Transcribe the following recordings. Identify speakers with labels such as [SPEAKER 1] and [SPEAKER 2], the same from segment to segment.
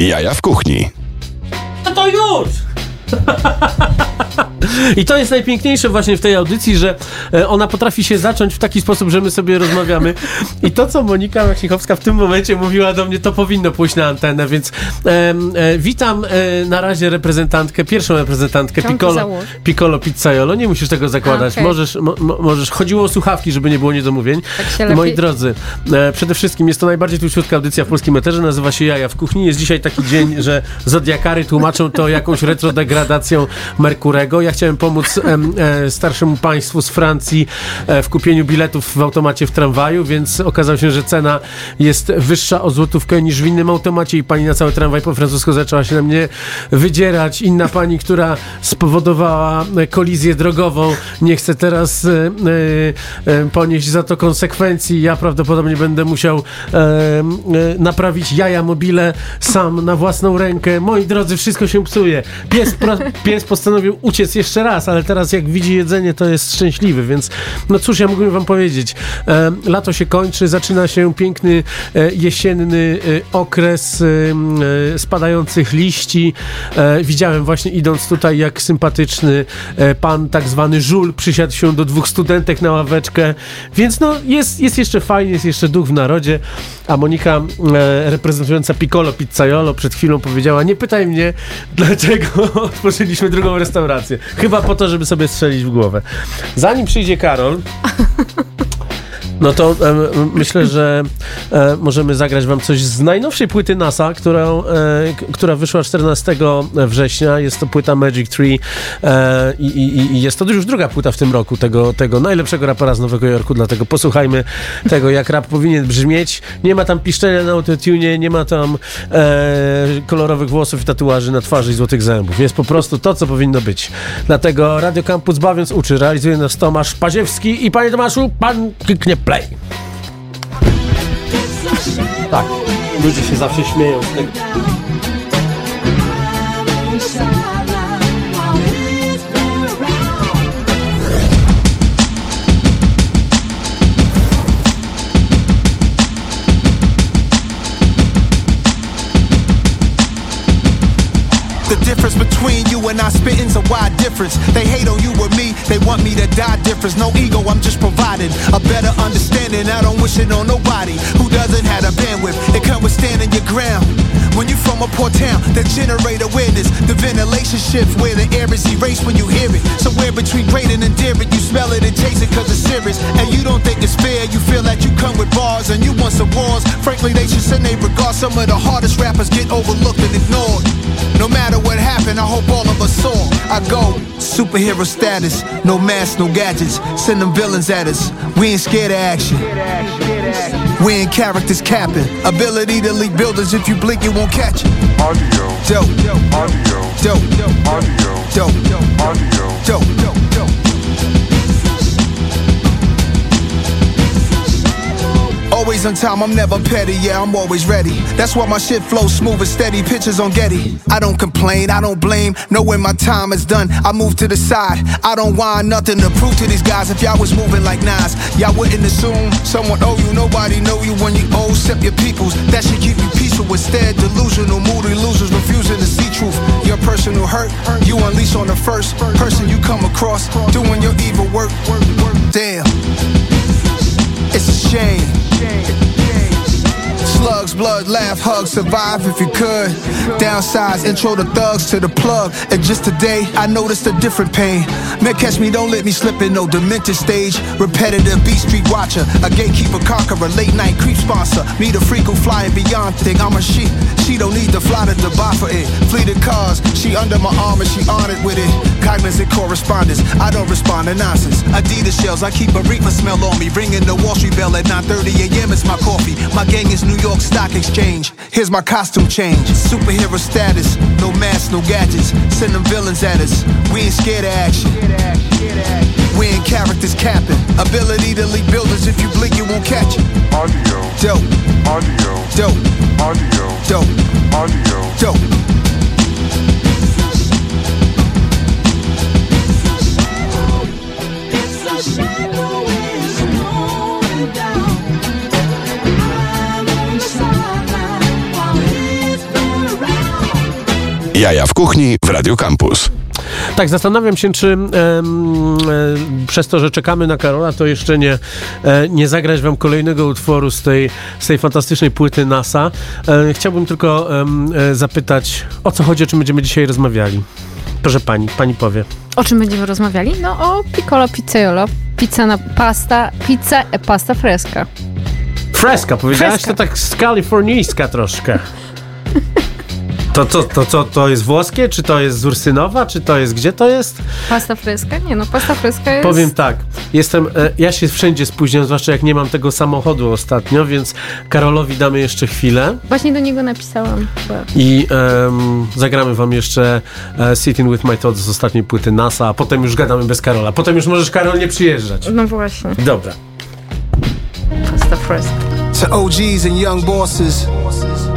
[SPEAKER 1] Jaja w kuchni.
[SPEAKER 2] No to już! I to jest najpiękniejsze właśnie w tej audycji, że e, ona potrafi się zacząć w taki sposób, że my sobie rozmawiamy. I to, co Monika Macichowska w tym momencie mówiła do mnie, to powinno pójść na antenę, więc e, e, witam e, na razie reprezentantkę, pierwszą reprezentantkę Piccolo. Piccolo Pizzaiolo. Nie musisz tego zakładać.
[SPEAKER 3] Okej.
[SPEAKER 2] Możesz, mo, mo, możesz. Chodziło o słuchawki, żeby nie było niedomówień.
[SPEAKER 3] Tak
[SPEAKER 2] Moi drodzy, e, przede wszystkim jest to najbardziej tłuściutka audycja w polskim eterze, nazywa się Jaja w kuchni. Jest dzisiaj taki dzień, że zodiakary tłumaczą to jakąś retrodegradacją Merkurego. Ja chciałem pomóc e, starszemu państwu z Francji e, w kupieniu biletów w automacie w tramwaju, więc okazało się, że cena jest wyższa o złotówkę niż w innym automacie i pani na cały tramwaj po francusku zaczęła się na mnie wydzierać. Inna pani, która spowodowała kolizję drogową, nie chce teraz e, e, e, ponieść za to konsekwencji. Ja prawdopodobnie będę musiał e, naprawić jaja mobile sam na własną rękę. Moi drodzy, wszystko się psuje. Pies, pro, pies postanowił uciec jeszcze raz, ale teraz jak widzi jedzenie, to jest szczęśliwy, więc no cóż, ja mógłbym wam powiedzieć. E, lato się kończy, zaczyna się piękny e, jesienny e, okres spadających liści. Widziałem właśnie idąc tutaj, jak sympatyczny pan tak zwany żul przysiadł się do dwóch studentek na ławeczkę, więc no jest, jest jeszcze fajnie, jest jeszcze duch w narodzie, a Monika reprezentująca Piccolo Pizzaiolo przed chwilą powiedziała, nie pytaj mnie, dlaczego otworzyliśmy drugą restaurację. Chyba po to, żeby sobie strzelić w głowę. Zanim przyjdzie Karol, no to myślę, że e, możemy zagrać wam coś z najnowszej płyty NASA, którą, e, która wyszła 14 września. Jest to płyta Magic Tree e, i, i, i jest to już druga płyta w tym roku tego, tego najlepszego rapera z Nowego Jorku, dlatego posłuchajmy tego, jak rap powinien brzmieć. Nie ma tam piszczenia na autotune, nie ma tam e, kolorowych włosów i tatuaży na twarzy i złotych zębów. Jest po prostu to, co powinno być. Dlatego Radio Campus Bawiąc Uczy realizuje nas Tomasz Paziewski i panie Tomaszu, pan kliknie. Tak, ludzie się zawsze śmieją z tego.
[SPEAKER 4] Spitting's a wide difference. They hate on you or me, they want me to die difference. No ego, I'm just providing a better understanding. I don't wish it on nobody who doesn't have a bandwidth. It come with standing your ground. When you from a poor town, that generate awareness. The ventilation shifts where the air is erased when you hear it. Somewhere between great and endearing, you smell it and chase it cause it's serious. And you don't think it's fair, you feel that you come with bars and you want some wars. Frankly, they should send they regard. Some of the hardest rappers get overlooked and ignored. No matter what happened, I hope all of us saw. I go superhero status, no masks, no gadgets. Send them villains at us. We ain't scared of action. We ain't characters capping. Ability to lead buildings. If you blink, you won't catch it.
[SPEAKER 5] Audio,
[SPEAKER 4] Dope,
[SPEAKER 5] audio,
[SPEAKER 4] dope,
[SPEAKER 5] audio,
[SPEAKER 4] dope,
[SPEAKER 5] audio.
[SPEAKER 4] dope. Always on time, I'm never petty, yeah, I'm always ready. That's why my shit flows smooth and steady, pictures on Getty. I don't complain, I don't blame, know when my time is done. I move to the side, I don't want nothing to prove to these guys. If y'all was moving like Nas, y'all wouldn't assume someone owe you. Nobody know you when you owe, except your peoples. That should keep you peaceful instead. Delusional, moody losers refusing to see truth. Your personal hurt, you unleash on the first person you come across, doing your evil work. Damn. It's a shame change. Slugs, blood, laugh, hug, survive if you could. Downsides, intro the thugs to the plug. And just today, I noticed a different pain. Man, catch me, don't let me slip in no demented stage. Repetitive beat street watcher, a gatekeeper conqueror, late night creep sponsor. Me the freak who flying beyond thing. I'm a she. She don't need to fly to Dubai for it. Fleeted cars, she under my arm and she honored with it. Cognizant correspondence, I don't respond to nonsense. Adidas shells, I keep a reefer smell on me. Ringing the Wall Street bell at 9:30 a.m. It's my coffee. My gang is New York Stock Exchange. Here's my costume change. Superhero status, no masks, no gadgets. Send them villains at us. We ain't scared of action. We ain't characters capping. Ability to lead buildings. If you blink, you won't catch it.
[SPEAKER 5] Audio,
[SPEAKER 4] Dope,
[SPEAKER 5] audio,
[SPEAKER 4] dope,
[SPEAKER 5] audio,
[SPEAKER 4] dope,
[SPEAKER 5] audio.
[SPEAKER 4] dope.
[SPEAKER 1] Jaja w kuchni w Radio Campus.
[SPEAKER 2] Tak, zastanawiam się, czy em, e, przez to, że czekamy na Karola, to jeszcze nie, e, nie zagrać wam kolejnego utworu z tej, z tej fantastycznej płyty NASA. E, chciałbym tylko em, e, zapytać, o co chodzi, o czym będziemy dzisiaj rozmawiali. Proszę pani, pani powie.
[SPEAKER 3] O czym będziemy rozmawiali? No o piccolo pizzaiolo, pizza na pasta, pizza e pasta fresca.
[SPEAKER 2] Freska, powiedziałaś to tak z kalifornijska troszkę. To, to, to, to, to jest włoskie, czy to jest z Ursynowa, czy to jest, gdzie to jest?
[SPEAKER 3] Pasta fresca? Nie no, pasta fresca jest...
[SPEAKER 2] Powiem tak, jestem, e, ja się wszędzie spóźniam, zwłaszcza jak nie mam tego samochodu ostatnio, więc Karolowi damy jeszcze chwilę
[SPEAKER 3] Właśnie do niego napisałam. Chyba.
[SPEAKER 2] i em, zagramy wam jeszcze e, Sitting With My Thoughts z ostatniej płyty NASA, a potem już gadamy bez Karola. Potem już możesz Karol nie przyjeżdżać.
[SPEAKER 3] No właśnie,
[SPEAKER 2] Dobra.
[SPEAKER 3] pasta fresca.
[SPEAKER 4] To OGs and young bosses,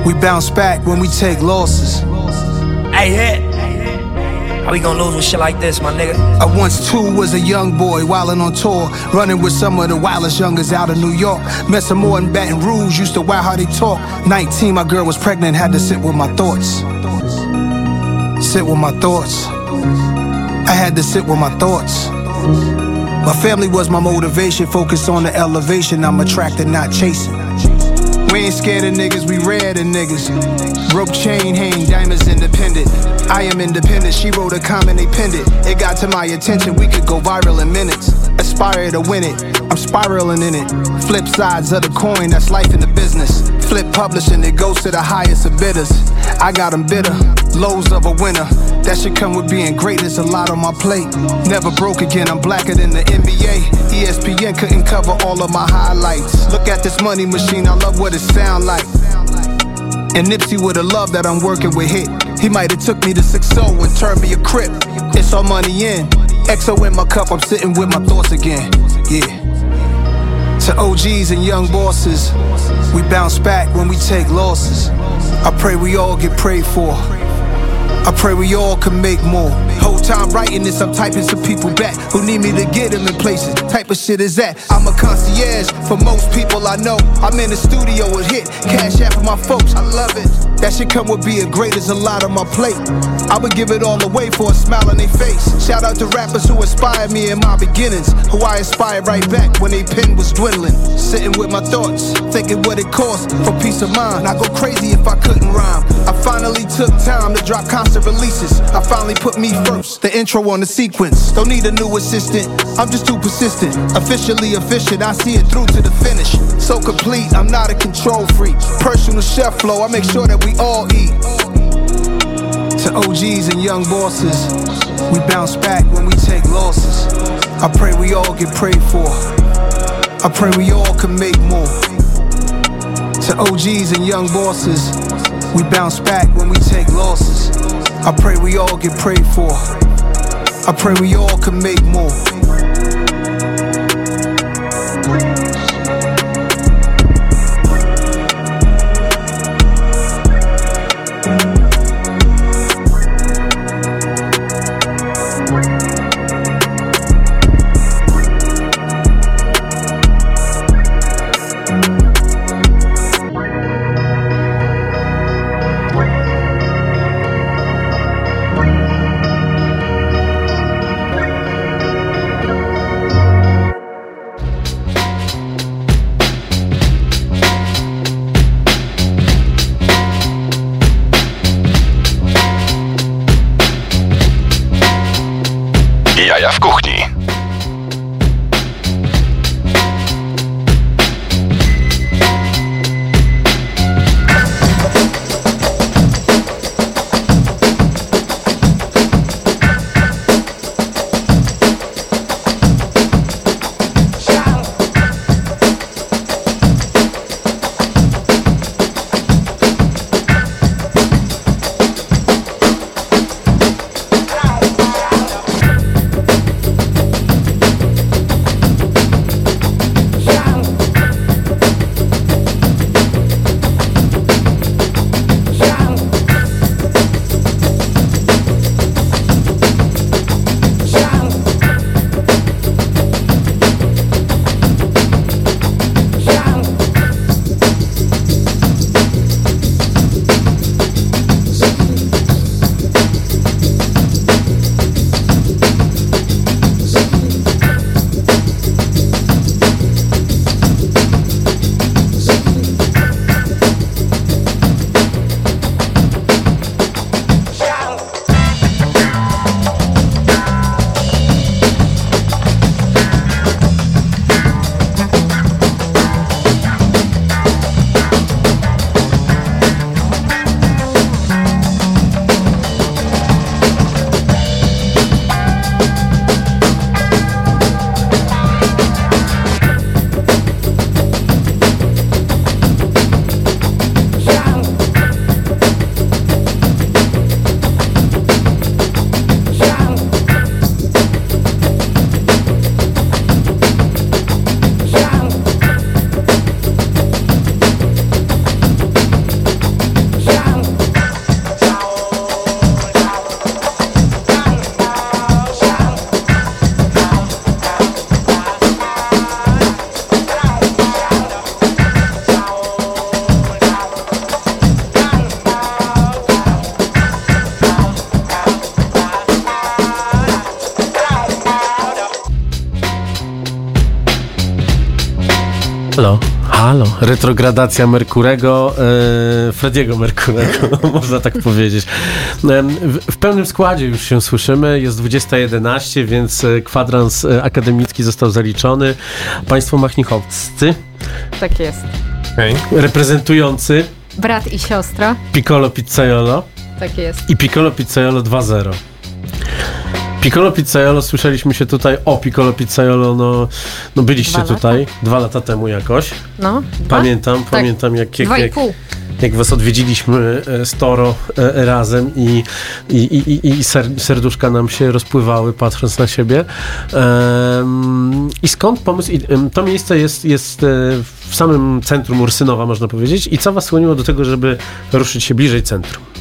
[SPEAKER 4] we bounce back when we take losses.
[SPEAKER 6] Hey, hit. How we gonna lose with shit like this, my nigga?
[SPEAKER 4] I once too was a young boy wildin' on tour, running with some of the wildest youngers out of New York. Met some more in Baton Rouge, used to wow how they talk. 19, my girl was pregnant, had to sit with my thoughts. Sit with my thoughts. I had to sit with my thoughts. My family was my motivation, focus on the elevation. I'm attracted, not chasing. Scared of niggas, we rare than niggas. Broke chain hang, diamonds independent. I am independent, she wrote a comment, they pinned it. It got to my attention, we could go viral in minutes. Aspire to win it, I'm spiraling in it. Flip sides of the coin, that's life in the business. Flip publishing, it goes to the highest of bidders. I got them bitter, lows of a winner. That should come with being great, there's a lot on my plate. Never broke again, I'm blacker than the NBA. ESPN couldn't cover all of my highlights. Look at this money machine, I love what it sound like. And Nipsey would've loved that I'm working with hit. He might've took me to 6-0 and turned me a crip. It's all money in. XO in my cup, I'm sitting with my thoughts again. Yeah. To OGs and young bosses, we bounce back when we take losses. I pray we all get prayed for. I pray we all can make more. Whole time writing this, I'm typing some people back who need me to get them in places. Type of shit is that? I'm a concierge for most people I know. I'm in the studio with hit, cash out for my folks. I love it. That should come with being great as a lot on my plate. I would give it all away for a smile on their face. Shout out to rappers who inspired me in my beginnings, who I inspired right back when they pen was dwindling. Sitting with my thoughts, thinking what it costs for peace of mind. I go crazy if I couldn't rhyme. I finally took time to drop constant releases. I finally put me first, the intro on the sequence. Don't need a new assistant, I'm just too persistent. Officially efficient, I see it through to the finish. So complete, I'm not a control freak. Personal chef flow, I make sure that we all eat. To OGs and young bosses, we bounce back when we take losses. I pray we all get prayed for. I pray we all can make more. To OGs and young bosses, we bounce back when we take losses. I pray we all get prayed for. I pray we all can make more.
[SPEAKER 2] Halo, halo. Retrogradacja Merkurego, e, Frediego Merkurego, można tak powiedzieć. W, w pełnym składzie już się słyszymy. Jest 20.11, więc e, kwadrans e, akademicki został zaliczony. Państwo machnichowscy,
[SPEAKER 3] Tak jest.
[SPEAKER 2] Reprezentujący
[SPEAKER 3] Brat i siostra.
[SPEAKER 2] Piccolo Pizzaiolo
[SPEAKER 3] Tak jest.
[SPEAKER 2] i Piccolo Pizzaiolo 2.0. Piccolo Pizzaiolo, słyszeliśmy się tutaj o Piccolo Pizzaiolo, no, no byliście
[SPEAKER 3] Dwa
[SPEAKER 2] tutaj dwa lata temu jakoś.
[SPEAKER 3] No.
[SPEAKER 2] Pamiętam, pamiętam jak, jak, jak, jak was odwiedziliśmy e, z Toro e, razem i, i, i, i ser, serduszka nam się rozpływały patrząc na siebie. I skąd pomysł? To miejsce jest, jest e, w samym centrum Ursynowa, można powiedzieć. I co was skłoniło do tego, żeby ruszyć się bliżej centrum?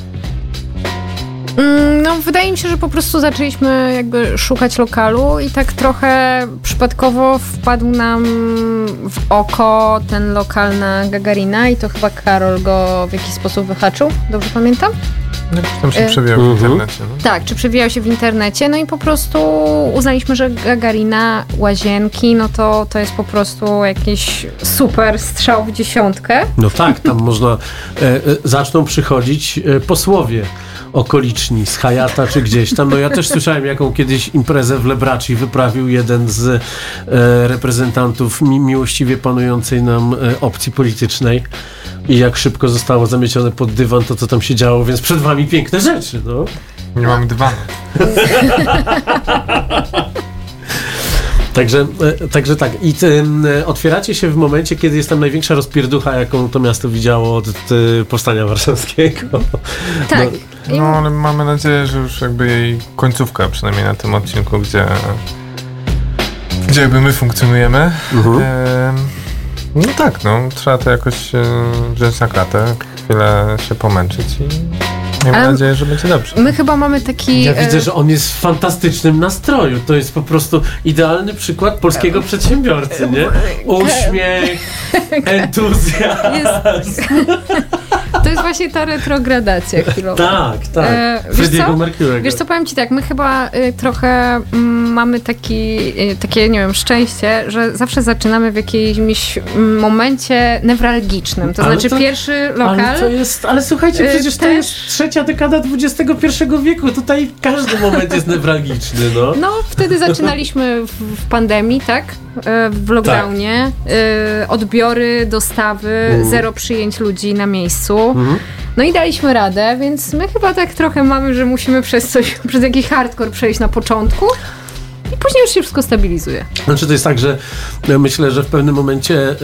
[SPEAKER 3] Mm, No, wydaje mi się, że po prostu zaczęliśmy jakby szukać lokalu i tak trochę przypadkowo wpadł nam w oko ten lokal na Gagarina i to chyba Karol go w jakiś sposób wyhaczył, dobrze pamiętam?
[SPEAKER 7] Jakoś tam się
[SPEAKER 3] E,
[SPEAKER 7] przewijał w
[SPEAKER 2] Mhm.
[SPEAKER 7] internecie. No.
[SPEAKER 3] Tak, czy przewijał się w internecie, no i po prostu uznaliśmy, że Gagarina, łazienki, no to, to jest po prostu jakiś super strzał w dziesiątkę.
[SPEAKER 2] No tak, tam można, e, e, zaczną przychodzić e, posłowie okoliczni z Hayata czy gdzieś tam. No ja też słyszałem, jaką kiedyś imprezę w Lebraci wyprawił jeden z e, reprezentantów mi, miłościwie panującej nam e, opcji politycznej i jak szybko zostało zamiecione pod dywan to, co tam się działo, więc przed wami piękne rzeczy, no.
[SPEAKER 7] Nie mamy dywanu.
[SPEAKER 2] Także, e, także tak. I tym, e, otwieracie się w momencie, kiedy jest tam największa rozpierducha, jaką to miasto widziało od e, powstania warszawskiego.
[SPEAKER 3] Tak. I
[SPEAKER 7] No ale mamy nadzieję, że już jakby jej końcówka, przynajmniej na tym odcinku, gdzie, gdzie jakby my funkcjonujemy.
[SPEAKER 2] Mhm.
[SPEAKER 7] Em, no tak, no trzeba to jakoś e, wziąć na klatę, chwilę się pomęczyć i miejmy
[SPEAKER 3] Ale-
[SPEAKER 7] nadzieję, że będzie dobrze.
[SPEAKER 3] my chyba mamy taki...
[SPEAKER 2] Ja
[SPEAKER 3] e,
[SPEAKER 2] widzę, że on jest w fantastycznym nastroju. To jest po prostu idealny przykład polskiego przedsiębiorcy, nie? Uśmiech, entuzjazm.
[SPEAKER 3] To jest właśnie ta retrogradacja chwilowa.
[SPEAKER 2] Tak, tak.
[SPEAKER 3] E, wiesz co? Wiesz co, powiem ci tak, my chyba y, trochę mm, mamy taki, y, takie, nie wiem, szczęście, że zawsze zaczynamy w jakimś mm, momencie newralgicznym. To
[SPEAKER 2] Ale
[SPEAKER 3] znaczy
[SPEAKER 2] to-
[SPEAKER 3] pierwszy lokal...
[SPEAKER 2] Ale to jest, ale słuchajcie,
[SPEAKER 3] Y,
[SPEAKER 2] przecież to
[SPEAKER 3] też-
[SPEAKER 2] jest trzecia dekada XXI wieku. Tutaj każdy moment jest newralgiczny, no.
[SPEAKER 3] No, wtedy zaczynaliśmy w, w pandemii, tak? E, W lockdownie. E, Odbiory, dostawy,
[SPEAKER 2] Mhm.
[SPEAKER 3] zero przyjęć ludzi na miejscu.
[SPEAKER 2] Mhm.
[SPEAKER 3] No i daliśmy radę, więc my chyba tak trochę mamy, że musimy przez coś, przez jakiś hardcore przejść na początku i później już się wszystko stabilizuje.
[SPEAKER 2] Znaczy to jest tak, że ja myślę, że w pewnym momencie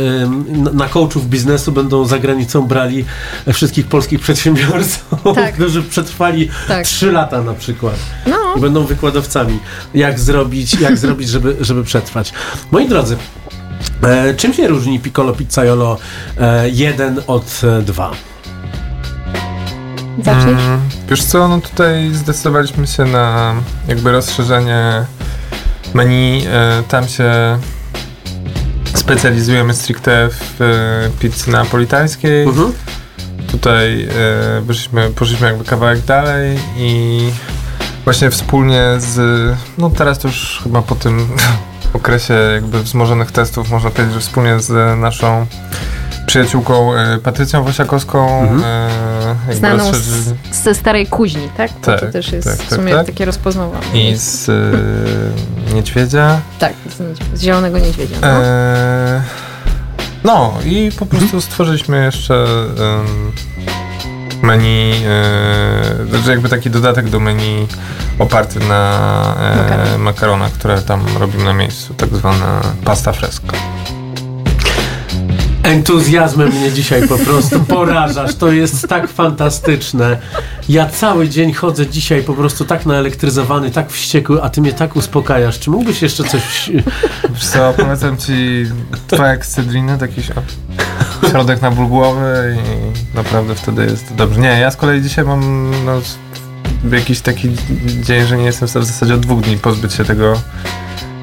[SPEAKER 2] na- coachów biznesu będą za granicą brali wszystkich polskich przedsiębiorców,
[SPEAKER 3] Tak.
[SPEAKER 2] którzy przetrwali
[SPEAKER 3] Tak.
[SPEAKER 2] trzy lata na przykład.
[SPEAKER 3] No,
[SPEAKER 2] i będą wykładowcami, jak zrobić, jak zrobić żeby, żeby przetrwać. Moi drodzy, e, czym się różni Piccolo Pizzaiolo e, 1 od e, 2?
[SPEAKER 3] Zaczniesz?
[SPEAKER 7] Mm, Wiesz co, no tutaj zdecydowaliśmy się na jakby rozszerzenie menu. E, Tam się specjalizujemy stricte w e, pizzy napolitańskiej.
[SPEAKER 2] Mhm.
[SPEAKER 7] Tutaj e, wyszliśmy, poszliśmy jakby kawałek dalej i właśnie wspólnie z, no teraz to już chyba po tym okresie jakby wzmożonych testów można powiedzieć, że wspólnie z naszą przyjaciółką e, Patrycją Wosiakowską
[SPEAKER 2] Mhm.
[SPEAKER 7] e,
[SPEAKER 3] Znaną z,
[SPEAKER 7] rozszerzy-
[SPEAKER 3] ze starej kuźni, tak? Bo
[SPEAKER 7] Tak,
[SPEAKER 3] to też jest
[SPEAKER 7] tak,
[SPEAKER 3] w
[SPEAKER 7] tak,
[SPEAKER 3] sumie
[SPEAKER 7] tak.
[SPEAKER 3] takie rozpoznawane.
[SPEAKER 7] i z e, Niedźwiedzia.
[SPEAKER 3] Tak, z, z zielonego niedźwiedzia. No.
[SPEAKER 7] E, no i po prostu stworzyliśmy jeszcze menu, e, znaczy jakby taki dodatek do menu oparty na e,
[SPEAKER 3] Makaron.
[SPEAKER 7] makaronach, które tam robimy na miejscu, tak zwana pasta fresco.
[SPEAKER 2] Entuzjazmem mnie dzisiaj po prostu porażasz. To jest tak fantastyczne. Ja cały dzień chodzę dzisiaj po prostu tak naelektryzowany, tak wściekły, a ty mnie tak uspokajasz. Czy mógłbyś jeszcze coś...
[SPEAKER 7] Wiesz co, polecam ci dwa ekscedriny, taki śro- środek na ból głowy i naprawdę wtedy jest dobrze. Nie, ja z kolei dzisiaj mam no, jakiś taki dzień, że nie jestem w stanie w zasadzie od dwóch dni pozbyć się tego,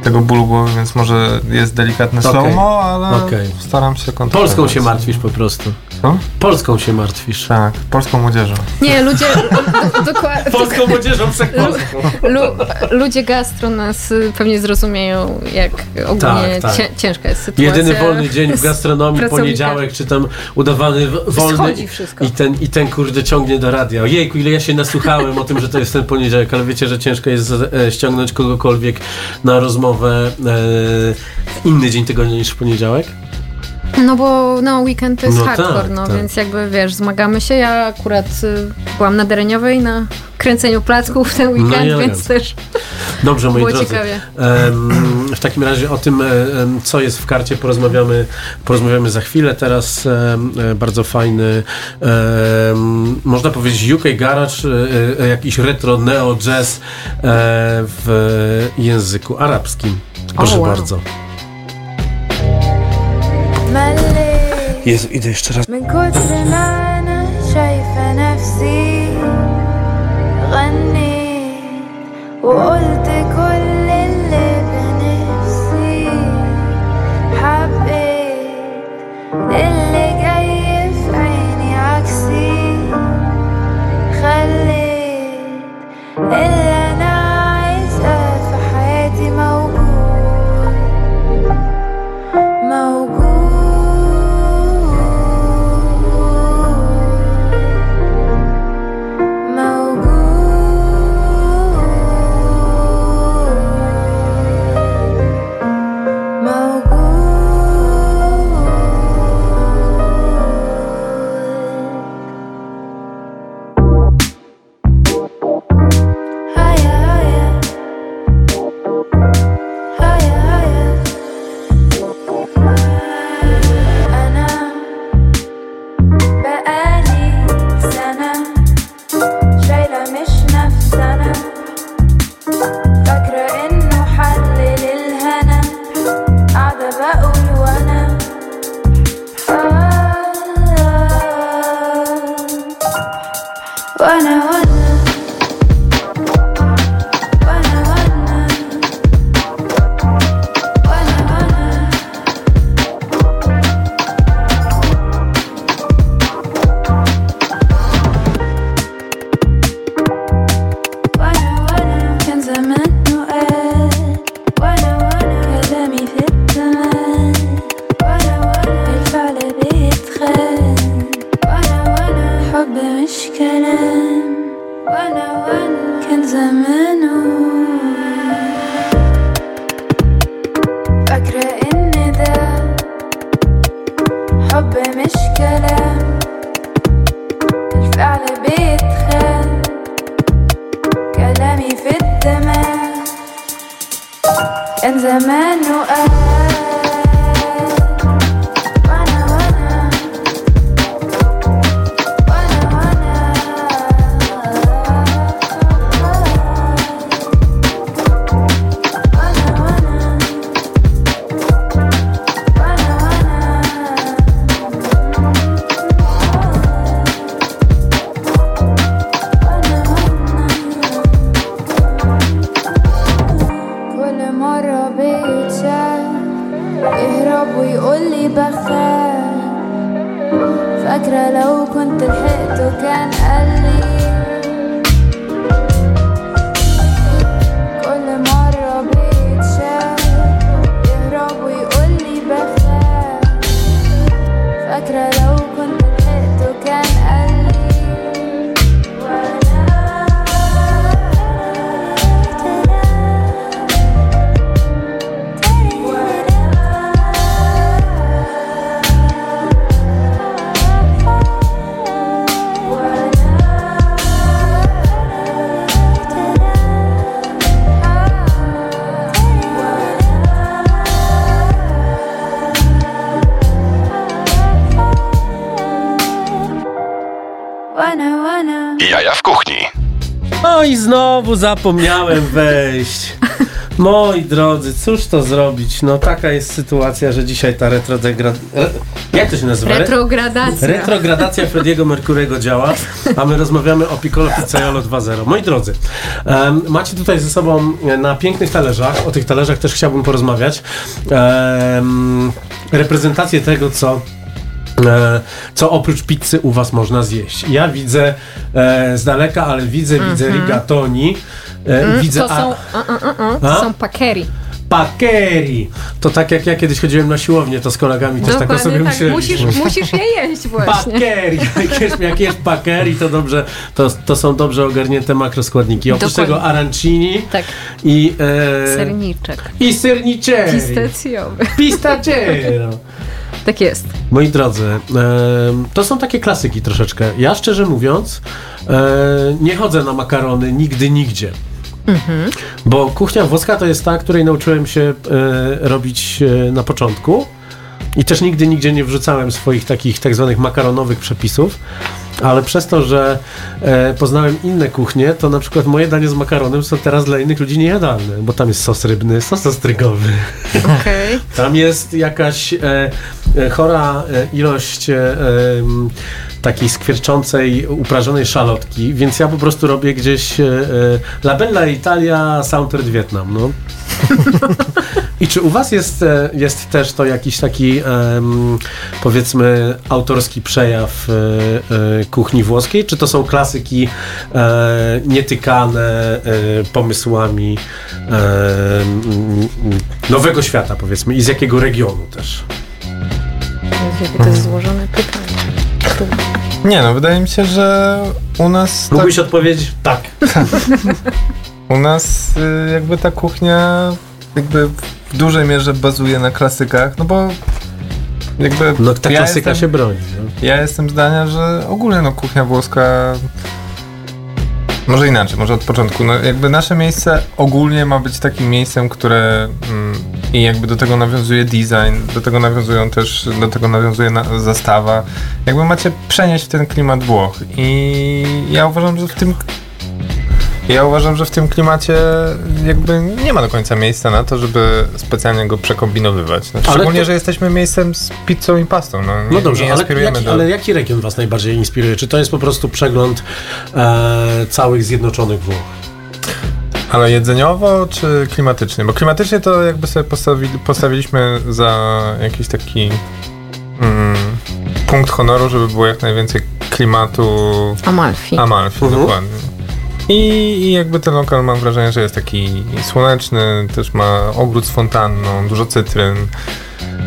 [SPEAKER 7] tego bólu głowy, więc może jest delikatne slow-mo, ale
[SPEAKER 2] okej.
[SPEAKER 7] staram się kontrolować.
[SPEAKER 2] Polską się martwisz po prostu.
[SPEAKER 7] Co?
[SPEAKER 2] Polską się martwisz.
[SPEAKER 7] Tak, polską młodzieżą.
[SPEAKER 3] Nie, ludzie... do- dokła-
[SPEAKER 2] Polską młodzieżą wszechpolską.
[SPEAKER 3] Lu, ludzie gastro nas y, pewnie zrozumieją, jak ogólnie
[SPEAKER 2] Tak, tak.
[SPEAKER 3] Cię, ciężka jest sytuacja.
[SPEAKER 2] Jedyny wolny dzień w gastronomii, poniedziałek, czy tam udawany wolny i ten, i ten kurde ciągnie do radia. Ojejku, ile ja się nasłuchałem o tym, że to jest ten poniedziałek, ale wiecie, że ciężko jest e, ściągnąć kogokolwiek na rozmowę e, w inny dzień tygodnia niż w poniedziałek?
[SPEAKER 3] No bo no, weekend to jest
[SPEAKER 2] No
[SPEAKER 3] hardcore,
[SPEAKER 2] tak,
[SPEAKER 3] no
[SPEAKER 2] tak.
[SPEAKER 3] więc jakby wiesz, zmagamy się. Ja akurat y, byłam na Dereniowej na kręceniu placków w ten weekend,
[SPEAKER 2] No
[SPEAKER 3] więc też
[SPEAKER 2] Dobrze, moi
[SPEAKER 3] było
[SPEAKER 2] drodzy.
[SPEAKER 3] ciekawie.
[SPEAKER 2] W takim razie o tym, e, co jest w karcie, porozmawiamy, porozmawiamy za chwilę. Teraz e, bardzo fajny, można powiedzieć, UK Garage, e, jakiś retro neo jazz w języku arabskim. Proszę
[SPEAKER 3] O, wow.
[SPEAKER 2] bardzo.
[SPEAKER 8] مليت
[SPEAKER 2] Jezu, idę jeszcze raz.
[SPEAKER 8] من
[SPEAKER 1] and the
[SPEAKER 2] man who znowu zapomniałem wejść. Moi drodzy, cóż to zrobić? No taka jest sytuacja, że dzisiaj ta retrodegradacja... Jak to się nazywa? Re-
[SPEAKER 3] Retrogradacja.
[SPEAKER 2] Retrogradacja Frediego Merkurego działa, a my rozmawiamy o Piccolo Pizzaiolo 2.0. Moi drodzy, em, macie tutaj ze sobą e, na pięknych talerzach, o tych talerzach też chciałbym porozmawiać, em, reprezentację tego, co E, co oprócz pizzy u was można zjeść. Ja widzę e, z daleka, ale widzę, widzę rigatoni, e, widzę
[SPEAKER 3] Mhm. To są, a, a, a, są pakeri.
[SPEAKER 2] pakeri. To tak jak ja kiedyś chodziłem na siłownię, to z kolegami też tak o sobie
[SPEAKER 3] tak. Musisz, musisz je jeść właśnie.
[SPEAKER 2] Pakeri, jak jesz, jak jesz pakeri, to dobrze, to, to są dobrze ogarnięte makroskładniki. Oprócz
[SPEAKER 3] Dokładnie.
[SPEAKER 2] tego arancini
[SPEAKER 3] Tak,
[SPEAKER 2] i, e,
[SPEAKER 3] serniczek.
[SPEAKER 2] i serniczeri.
[SPEAKER 3] Pistacjowy.
[SPEAKER 2] Pistacero.
[SPEAKER 3] Tak jest.
[SPEAKER 2] Moi drodzy, to są takie klasyki troszeczkę. Ja szczerze mówiąc, e, nie chodzę na makarony nigdy, nigdzie. Bo kuchnia włoska to jest ta, której nauczyłem się e, robić e, na początku. I też nigdy, nigdzie nie wrzucałem swoich takich tak zwanych makaronowych przepisów. Ale przez to, że e, poznałem inne kuchnie, to na przykład moje danie z makaronem są teraz dla innych ludzi niejadalne, bo tam jest sos rybny, sos ostrygowy.
[SPEAKER 3] Okej.
[SPEAKER 2] Tam jest jakaś e, e, chora e, ilość e, takiej skwierczącej, uprażonej szalotki, więc ja po prostu robię gdzieś e, e, La Bella Italia, Sauntert Vietnam, no. I czy u was jest, e, jest też to jakiś taki, em, powiedzmy, autorski przejaw e, kuchni włoskiej? Czy to są klasyki e, nietykane pomysłami nowego świata, powiedzmy, i z jakiego regionu też?
[SPEAKER 3] Jakie to jest złożone pytanie.
[SPEAKER 7] Nie no, wydaje mi się, że u nas... Tak,
[SPEAKER 2] Mógłbyś odpowiedzieć tak.
[SPEAKER 7] u nas y, jakby ta kuchnia jakby w dużej mierze bazuje na klasykach, no bo jakby
[SPEAKER 2] No ta
[SPEAKER 7] ja
[SPEAKER 2] klasyka
[SPEAKER 7] jestem,
[SPEAKER 2] się broni. No.
[SPEAKER 7] Ja jestem zdania, że ogólnie no kuchnia włoska może inaczej, może od początku. No, jakby nasze miejsce ogólnie ma być takim miejscem, które mm, i jakby do tego nawiązuje design, do tego nawiązują też, do tego nawiązuje na, zastawa. Jakby macie przenieść w ten klimat Włoch i ja uważam, że w tym ja uważam, że w tym klimacie jakby nie ma do końca miejsca na to, żeby specjalnie go przekombinowywać. No, szczególnie,
[SPEAKER 2] to-
[SPEAKER 7] że jesteśmy miejscem z pizzą i pastą. No, nie,
[SPEAKER 2] No dobrze,
[SPEAKER 7] nie
[SPEAKER 2] ale jaki,
[SPEAKER 7] do...
[SPEAKER 2] ale jaki region was najbardziej inspiruje? Czy to jest po prostu przegląd e, całych zjednoczonych Włoch?
[SPEAKER 7] Ale jedzeniowo czy klimatycznie? Bo klimatycznie to jakby sobie postawili, postawiliśmy za jakiś taki mm, punkt honoru, żeby było jak najwięcej klimatu
[SPEAKER 3] Amalfi.
[SPEAKER 7] Amalfi,
[SPEAKER 2] Mhm.
[SPEAKER 7] dokładnie. I, I jakby ten lokal mam wrażenie, że jest taki słoneczny, też ma ogród z fontanną, dużo cytryn.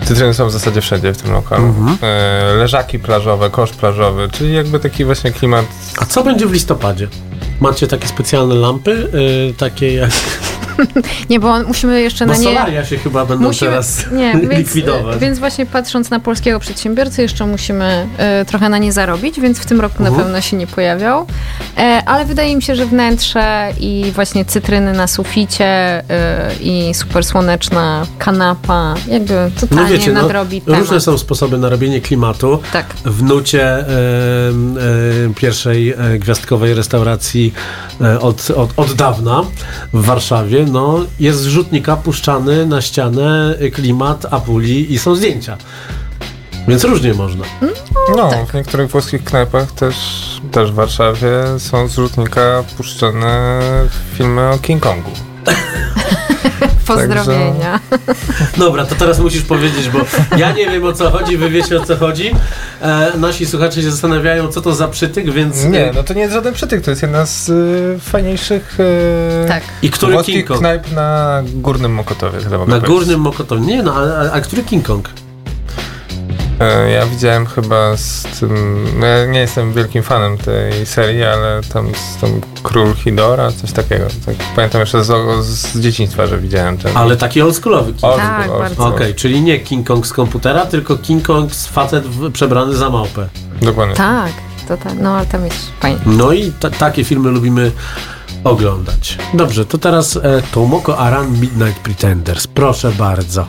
[SPEAKER 7] Cytryny są w zasadzie wszędzie w tym lokalu.
[SPEAKER 2] Mhm.
[SPEAKER 7] E, leżaki plażowe, kosz plażowy, czyli jakby taki właśnie klimat
[SPEAKER 2] A co będzie w listopadzie? Macie takie specjalne lampy? Y, takie jak...
[SPEAKER 3] Nie, bo musimy jeszcze
[SPEAKER 2] Bo
[SPEAKER 3] na nie...
[SPEAKER 2] solaria się chyba będą
[SPEAKER 3] Musimy,
[SPEAKER 2] teraz
[SPEAKER 3] nie, więc,
[SPEAKER 2] likwidować.
[SPEAKER 3] więc właśnie patrząc na polskiego przedsiębiorcę, jeszcze musimy e, trochę na nie zarobić, więc w tym roku na
[SPEAKER 2] Mhm.
[SPEAKER 3] pewno się nie pojawiał. E, ale wydaje mi się, że wnętrze i właśnie cytryny na suficie e, i super słoneczna kanapa, jakby
[SPEAKER 2] No
[SPEAKER 3] totalnie
[SPEAKER 2] wiecie, no,
[SPEAKER 3] nadrobi temat.
[SPEAKER 2] różne są sposoby na robienie klimatu.
[SPEAKER 3] Tak.
[SPEAKER 2] W nucie pierwszej gwiazdkowej restauracji od, od, od dawna w Warszawie, no, jest z rzutnika puszczany na ścianę klimat Apuli i są zdjęcia. Więc różnie można.
[SPEAKER 7] No,
[SPEAKER 3] Tak.
[SPEAKER 7] w niektórych włoskich knajpach też, też w Warszawie są z rzutnika puszczane filmy o King Kongu.
[SPEAKER 3] Pozdrowienia.
[SPEAKER 2] Dobra, to teraz musisz powiedzieć, bo ja nie wiem o co chodzi, wy wiecie o co chodzi. E, nasi słuchacze się zastanawiają, co to za przytyk, więc...
[SPEAKER 7] Nie, no to nie jest żaden przytyk, to jest jedna z y, fajniejszych y,
[SPEAKER 3] Tak.
[SPEAKER 2] I który King Kong?
[SPEAKER 7] knajp na Górnym Mokotowie. Mogę
[SPEAKER 2] Na
[SPEAKER 7] powiedzieć.
[SPEAKER 2] górnym Mokotowie. Nie, no, a, a, a który King Kong?
[SPEAKER 7] E, Ja widziałem chyba z tym. no Ja nie jestem wielkim fanem tej serii, ale tam z tym Król Hidora, coś takiego. Tak, pamiętam jeszcze z, z dzieciństwa, że widziałem ten.
[SPEAKER 2] Ale taki oldschoolowy King Kong.
[SPEAKER 3] Tak.
[SPEAKER 2] Okej, czyli nie King Kong z komputera, tylko King Kong z facet w, przebrany za małpę.
[SPEAKER 7] Dokładnie.
[SPEAKER 3] Tak, to tak. No ale tam jest fajnie.
[SPEAKER 2] No i ta, takie filmy lubimy oglądać. Dobrze, to teraz e, Tomoko Aran Midnight Pretenders. Proszę bardzo.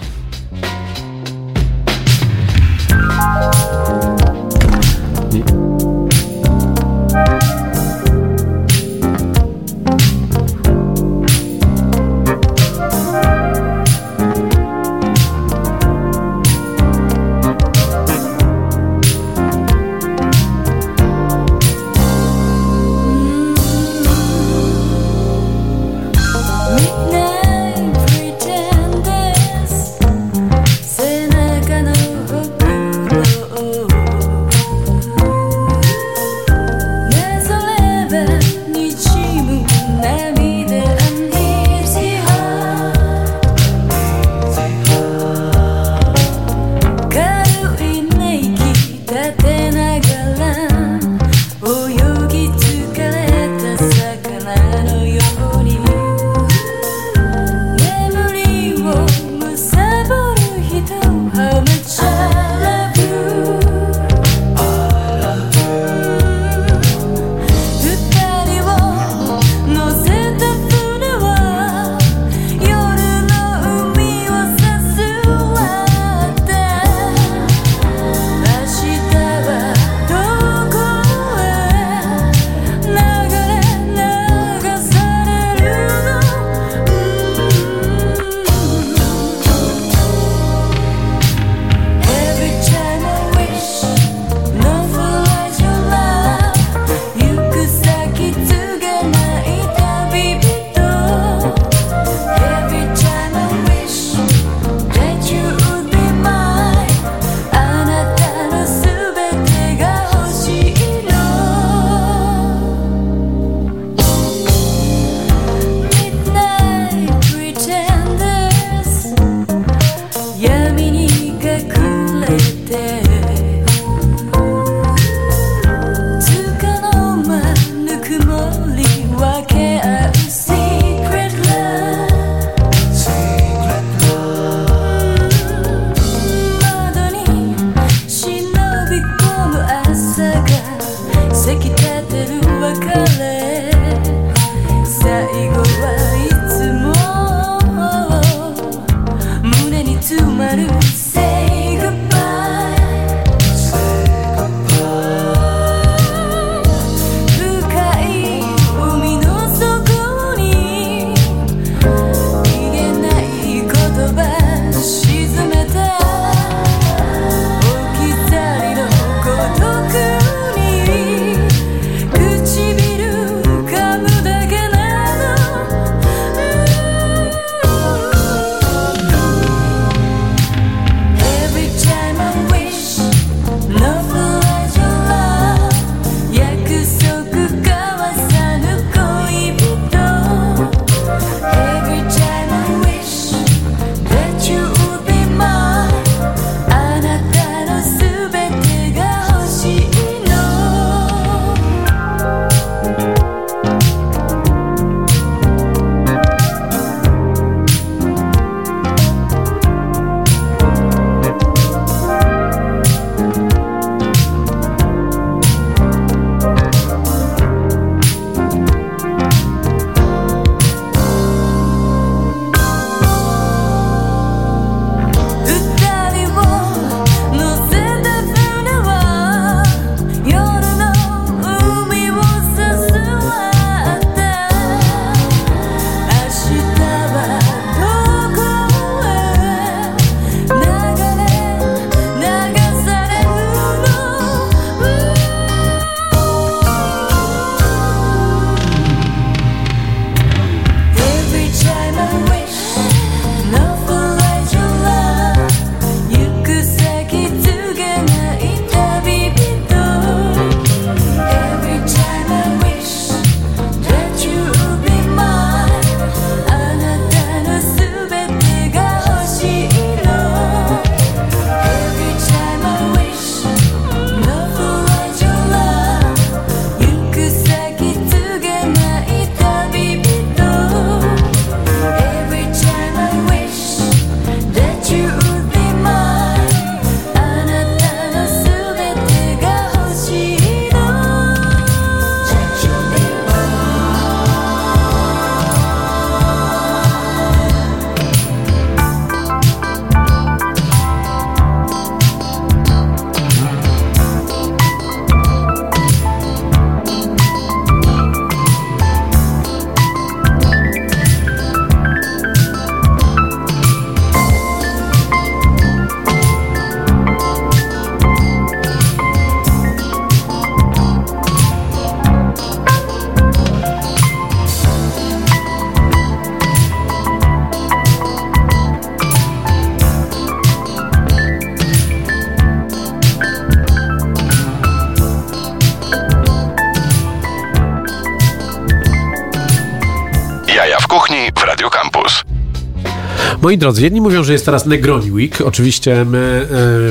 [SPEAKER 2] Moi drodzy, jedni mówią, że jest teraz Negroni Week. Oczywiście my e,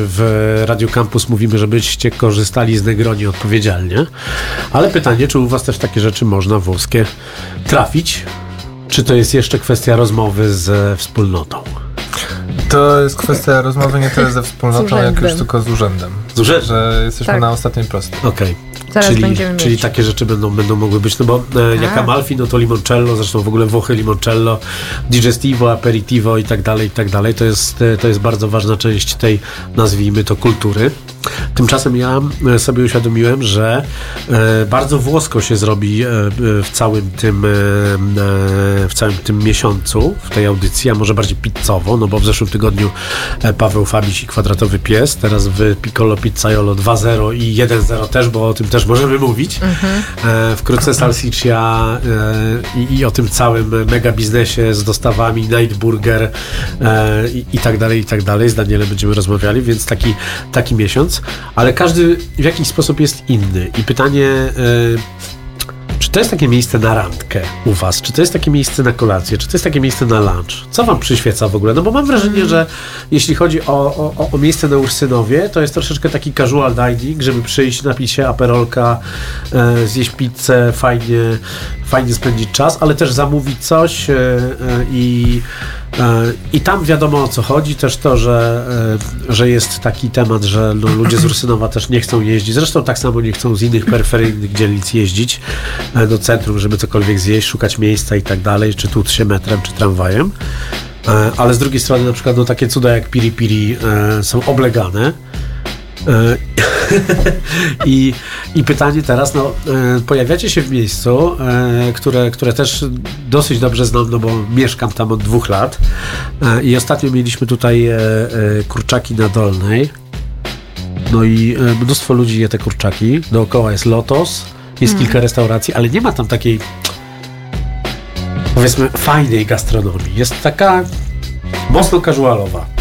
[SPEAKER 2] w Radio Campus mówimy, żebyście korzystali z Negroni odpowiedzialnie. Ale pytanie, czy u was też takie rzeczy można włoskie trafić? Czy to jest jeszcze kwestia rozmowy ze wspólnotą?
[SPEAKER 7] To jest kwestia rozmowy nie tyle ze wspólnotą, jak już tylko z urzędem.
[SPEAKER 2] Z urzędem?
[SPEAKER 7] Że jesteśmy
[SPEAKER 3] Tak.
[SPEAKER 7] na ostatniej prostej.
[SPEAKER 2] Okej.
[SPEAKER 3] Zaraz
[SPEAKER 2] Czyli,
[SPEAKER 3] będziemy
[SPEAKER 2] czyli
[SPEAKER 3] mieć.
[SPEAKER 2] takie rzeczy będą, będą mogły być, no bo e, jak
[SPEAKER 3] Tak.
[SPEAKER 2] Amalfi, no to limoncello, zresztą w ogóle Włochy limoncello, digestivo, aperitivo i tak dalej, i tak dalej. To jest, e, to jest bardzo ważna część tej, nazwijmy to, kultury. Tymczasem ja e, sobie uświadomiłem, że e, bardzo włosko się zrobi e, w całym tym w całym tym miesiącu w tej audycji, a może bardziej pizzowo, no bo w zeszłym tygodniu Paweł Fabiś i Kwadratowy Pies, teraz w Piccolo Pizzaiolo 2.0 i 1.0 też, bo o tym też możemy mówić. E, wkrótce Salsiccia i, i o tym całym mega biznesie z dostawami, Night Burger e, i, i tak dalej, i tak dalej. Z Danielem będziemy rozmawiali, więc taki, taki miesiąc. Ale każdy w jakiś sposób jest inny. I pytanie... E, czy to jest takie miejsce na randkę u Was? Czy to jest takie miejsce na kolację? Czy to jest takie miejsce na lunch? Co Wam przyświeca w ogóle? No bo mam wrażenie, że jeśli chodzi o, o, o- miejsce na Ursynowie, to jest troszeczkę taki casual dining, żeby przyjść, napić się aperolka, e, zjeść pizzę, fajnie, fajnie spędzić czas, ale też zamówić coś e, i i tam wiadomo o co chodzi, też to, że, e, że jest taki temat, że no, ludzie z Ursynowa też nie chcą jeździć. Zresztą tak samo nie chcą z innych peryferyjnych dzielnic jeździć e, do centrum, żeby cokolwiek zjeść, szukać miejsca i tak dalej, czy tłuc się metrem, czy tramwajem. E, Ale z drugiej strony na przykład no, takie cuda jak Piri Piri e, są oblegane. E, I, I pytanie teraz, no, e, pojawiacie się w miejscu, e, które, które też dosyć dobrze znam, no bo mieszkam tam od dwóch lat. I ostatnio mieliśmy tutaj kurczaki na Dolnej. No i mnóstwo ludzi je te kurczaki. Dookoła jest Lotos, jest kilka restauracji, ale nie ma tam takiej powiedzmy fajnej gastronomii. Jest taka mocno casualowa.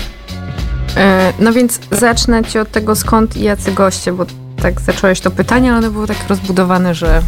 [SPEAKER 3] E, No więc zacznę ci od tego skąd i jacy goście, bo tak zacząłeś to pytanie, ale ono było tak rozbudowane, że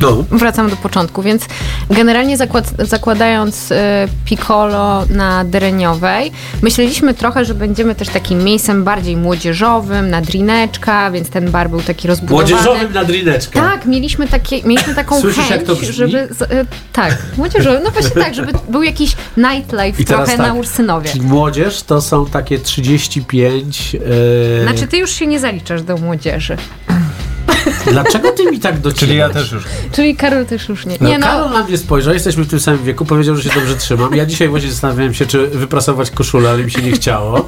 [SPEAKER 2] No,
[SPEAKER 3] wracam do początku, więc generalnie zakład, zakładając e, Piccolo na Dreniowej, myśleliśmy trochę, że będziemy też takim miejscem bardziej młodzieżowym, na drineczka, więc ten bar był taki rozbudowany.
[SPEAKER 2] młodzieżowym na drineczkę.
[SPEAKER 3] Tak, mieliśmy, takie, mieliśmy taką
[SPEAKER 2] Słyszysz,
[SPEAKER 3] chęć,
[SPEAKER 2] jak to brzmi?
[SPEAKER 3] żeby... Z, e, tak, młodzieżowy, no właśnie tak, żeby był jakiś nightlife
[SPEAKER 2] I
[SPEAKER 3] trochę
[SPEAKER 2] tak,
[SPEAKER 3] na Ursynowie.
[SPEAKER 2] Czyli młodzież to są takie 35. e,
[SPEAKER 3] Znaczy, ty już się nie zaliczasz do młodzieży.
[SPEAKER 2] Dlaczego ty mi tak docierasz?
[SPEAKER 7] Czyli ja też już.
[SPEAKER 3] Czyli Karol też już nie.
[SPEAKER 2] No,
[SPEAKER 3] Nie no,
[SPEAKER 2] Karol na mnie spojrzał, jesteśmy w tym samym wieku, powiedział, że się dobrze trzymam. Ja dzisiaj właśnie zastanawiałem się, czy wyprasować koszulę, ale mi się nie chciało.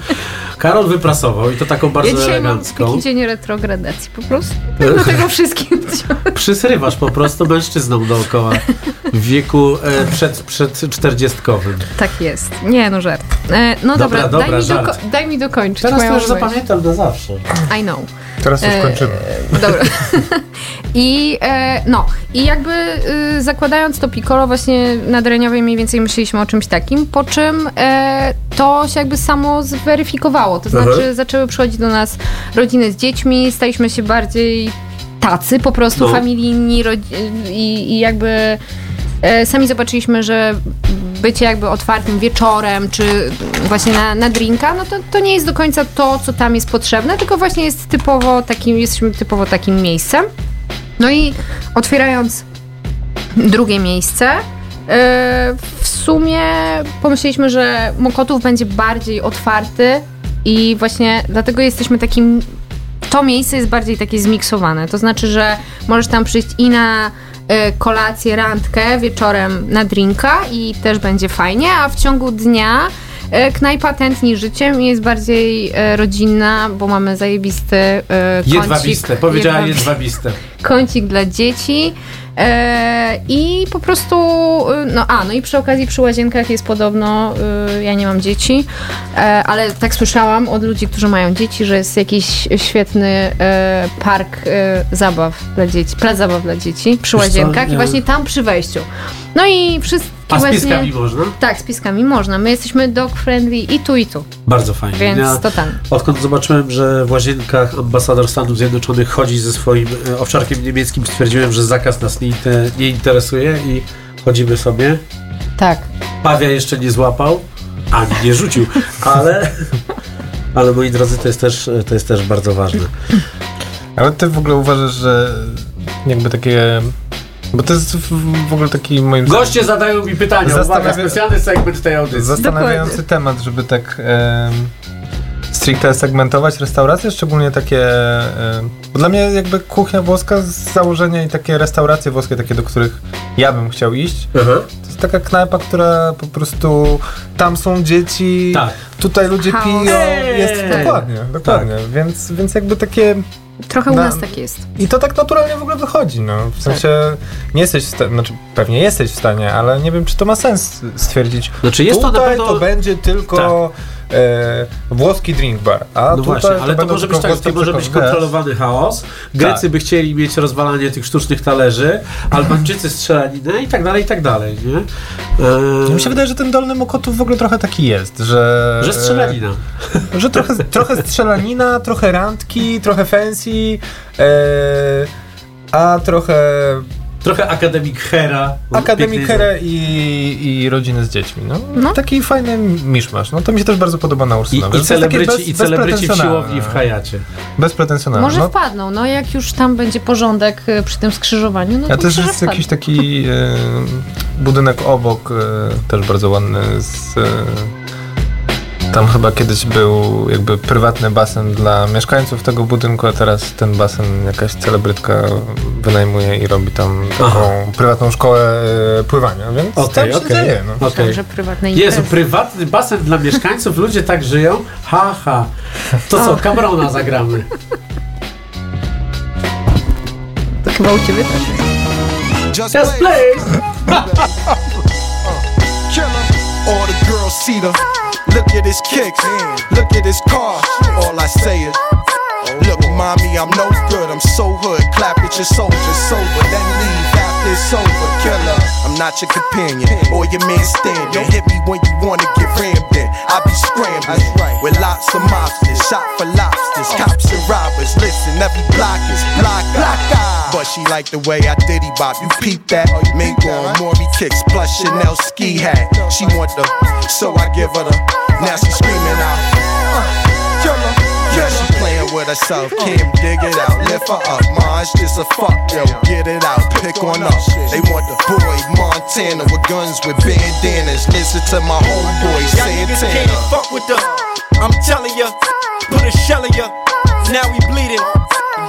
[SPEAKER 2] Karol wyprasował i to taką bardzo
[SPEAKER 3] ja dzisiaj mam
[SPEAKER 2] elegancką.
[SPEAKER 3] taki dzień retrogradacji po prostu. Tak do tego wszystkim.
[SPEAKER 2] Przysrywasz po prostu mężczyzną dookoła w wieku e, przed, przed czterdziestkowym.
[SPEAKER 3] tak jest. Nie no, żart. E, no
[SPEAKER 2] Dobra,
[SPEAKER 3] dobra,
[SPEAKER 2] dobra,
[SPEAKER 3] daj, mi daj mi dokończyć
[SPEAKER 2] Teraz to już zapamiętam na zawsze.
[SPEAKER 3] I know.
[SPEAKER 7] Teraz już
[SPEAKER 3] E,
[SPEAKER 7] kończymy.
[SPEAKER 3] Dobra. I e, no, i jakby y, zakładając to Piccolo właśnie na Dreniowej mniej więcej myśleliśmy o czymś takim, po czym e, to się jakby samo zweryfikowało. To znaczy
[SPEAKER 2] Aha.
[SPEAKER 3] zaczęły przychodzić do nas rodziny z dziećmi, staliśmy się bardziej tacy, po prostu
[SPEAKER 2] No.
[SPEAKER 3] familijni i, i jakby e, sami zobaczyliśmy, że bycie jakby otwartym wieczorem, czy właśnie na, na drinka, no to, to nie jest do końca to, co tam jest potrzebne, tylko właśnie jest typowo takim, jesteśmy typowo takim miejscem. No i otwierając drugie miejsce, e, w sumie pomyśleliśmy, że Mokotów będzie bardziej otwarty i właśnie dlatego jesteśmy takim to miejsce jest bardziej takie zmiksowane. To znaczy, że możesz tam przyjść i na e, kolację, randkę, wieczorem na drinka i też będzie fajnie, a w ciągu dnia e, knajpa tętni życiem i jest bardziej e, rodzinna, bo mamy zajebisty e, kącik.
[SPEAKER 2] Jedwabiste, powiedziała
[SPEAKER 3] jedwabi-
[SPEAKER 2] jedwabiste.
[SPEAKER 3] kącik dla dzieci. E, I po prostu, y, no a, no i przy okazji przy łazienkach jest podobno, y, ja nie mam dzieci, e, ale tak słyszałam od ludzi, którzy mają dzieci, że jest jakiś świetny e, park zabaw dla dzieci, plac zabaw dla dzieci przy łazienkach i właśnie tam przy wejściu. No i wszystkie
[SPEAKER 2] A z pieskami można?
[SPEAKER 3] Tak, z pieskami można. My jesteśmy dog friendly i tu i tu,
[SPEAKER 2] Bardzo fajnie.
[SPEAKER 3] więc
[SPEAKER 2] Ja-
[SPEAKER 3] to ten.
[SPEAKER 2] Odkąd zobaczyłem, że w łazienkach ambasador Stanów Zjednoczonych chodzi ze swoim e, owczarkiem niemieckim, stwierdziłem, że zakaz nas nie, nie interesuje i chodzimy sobie.
[SPEAKER 3] Tak.
[SPEAKER 2] Pawia jeszcze nie złapał, ani nie rzucił, ale, ale moi drodzy, to jest też, to jest też bardzo ważne.
[SPEAKER 7] Ale ty w ogóle uważasz, że jakby takie... Bo to jest w ogóle taki moim zdaniem
[SPEAKER 2] Goście zadają mi pytania, uwaga,
[SPEAKER 7] Zastanawia-
[SPEAKER 2] specjalny segment tej audycji.
[SPEAKER 7] zastanawiający
[SPEAKER 3] Dokładnie.
[SPEAKER 7] temat, żeby tak em, stricte segmentować restauracje, szczególnie takie... em, bo dla mnie jakby kuchnia włoska z założenia i takie restauracje włoskie, takie do których ja bym chciał iść, to jest taka knajpa, która po prostu tam są dzieci,
[SPEAKER 2] Tak.
[SPEAKER 7] tutaj ludzie
[SPEAKER 3] Chaos.
[SPEAKER 7] piją, jest dokładnie, dokładnie, więc, więc jakby takie
[SPEAKER 3] Trochę u
[SPEAKER 7] Na-
[SPEAKER 3] nas tak jest.
[SPEAKER 7] i to tak naturalnie w ogóle wychodzi, no. W sensie nie jesteś w stanie, znaczy pewnie jesteś w stanie, ale nie wiem, czy to ma sens stwierdzić.
[SPEAKER 2] Znaczy jest to
[SPEAKER 7] tutaj
[SPEAKER 2] pewno...
[SPEAKER 7] to będzie tylko e, włoski drink bar, a
[SPEAKER 2] No właśnie, ale to
[SPEAKER 7] będą
[SPEAKER 2] może być tak, to może być kontrolowany chaos. Grecy
[SPEAKER 7] Tak.
[SPEAKER 2] by chcieli mieć rozwalanie tych sztucznych talerzy, Albańczycy strzelaninę i tak dalej, i tak dalej, nie?
[SPEAKER 7] Mi
[SPEAKER 2] Eee,
[SPEAKER 7] się wydaje, że ten Dolny Mokotów w ogóle trochę taki jest, że...
[SPEAKER 2] że strzelanina.
[SPEAKER 7] E, że trochę, trochę strzelanina, trochę randki, trochę fancy, e, a trochę
[SPEAKER 2] Trochę akademik Hera.
[SPEAKER 7] Akademii
[SPEAKER 2] Piękny
[SPEAKER 7] Here i, i rodziny z dziećmi. No.
[SPEAKER 3] No.
[SPEAKER 7] Taki fajny miszmasz. No to mi się też bardzo podoba na
[SPEAKER 2] I,
[SPEAKER 7] Ursyna.
[SPEAKER 2] i
[SPEAKER 7] takie
[SPEAKER 2] celebryci,
[SPEAKER 7] bez-
[SPEAKER 2] i celebryci w siłowni w Hayacie.
[SPEAKER 7] Bezpretensjonalne.
[SPEAKER 3] Może
[SPEAKER 7] No,
[SPEAKER 3] wpadną, no jak już tam będzie porządek y, przy tym skrzyżowaniu, no
[SPEAKER 7] a też jest
[SPEAKER 3] wpadną.
[SPEAKER 7] jakiś taki e, budynek obok, e, też bardzo ładny. Z, e, tam chyba kiedyś był jakby prywatny basen dla mieszkańców tego budynku, a teraz ten basen jakaś celebrytka wynajmuje i robi tam taką
[SPEAKER 2] Aha.
[SPEAKER 7] prywatną szkołę e, pływania, więc
[SPEAKER 2] Okej,
[SPEAKER 7] tam się
[SPEAKER 2] okej.
[SPEAKER 7] dzieje. No.
[SPEAKER 3] Że prywatne
[SPEAKER 2] Jezu, prywatny basen dla mieszkańców, ludzie tak żyją? Ha, ha. To co, Camerona zagramy.
[SPEAKER 3] To chyba u ciebie też.
[SPEAKER 9] Just
[SPEAKER 2] Yes,
[SPEAKER 9] play.
[SPEAKER 2] please!
[SPEAKER 9] Killer. All the girls see the. Look at his kicks. Look at his car. All I say is. Look, mommy, I'm no good. I'm so hood. Clap at your soldier sober, then leave after it's over. Killer, I'm not your companion or your man standing. Hit me when you wanna get rammed in. I be scrambling with lots of mobsters, shot for lobsters, cops and robbers. Listen, every block is block, block. But she like the way I diddy bop. You peep that? Mink on Maury kicks plus Chanel ski hat. She want the, so I give her the. Now she screaming out. Uh, killer. Yeah, she playing with herself. Kim, dig it out. Lift her up. It's just a fuck, yo. Get it out. Pick on up. They want the boy Montana with guns with bandanas. Listen to my homeboy
[SPEAKER 10] niggas can't fuck with the. I'm telling ya, put a shell in ya. Now we bleeding.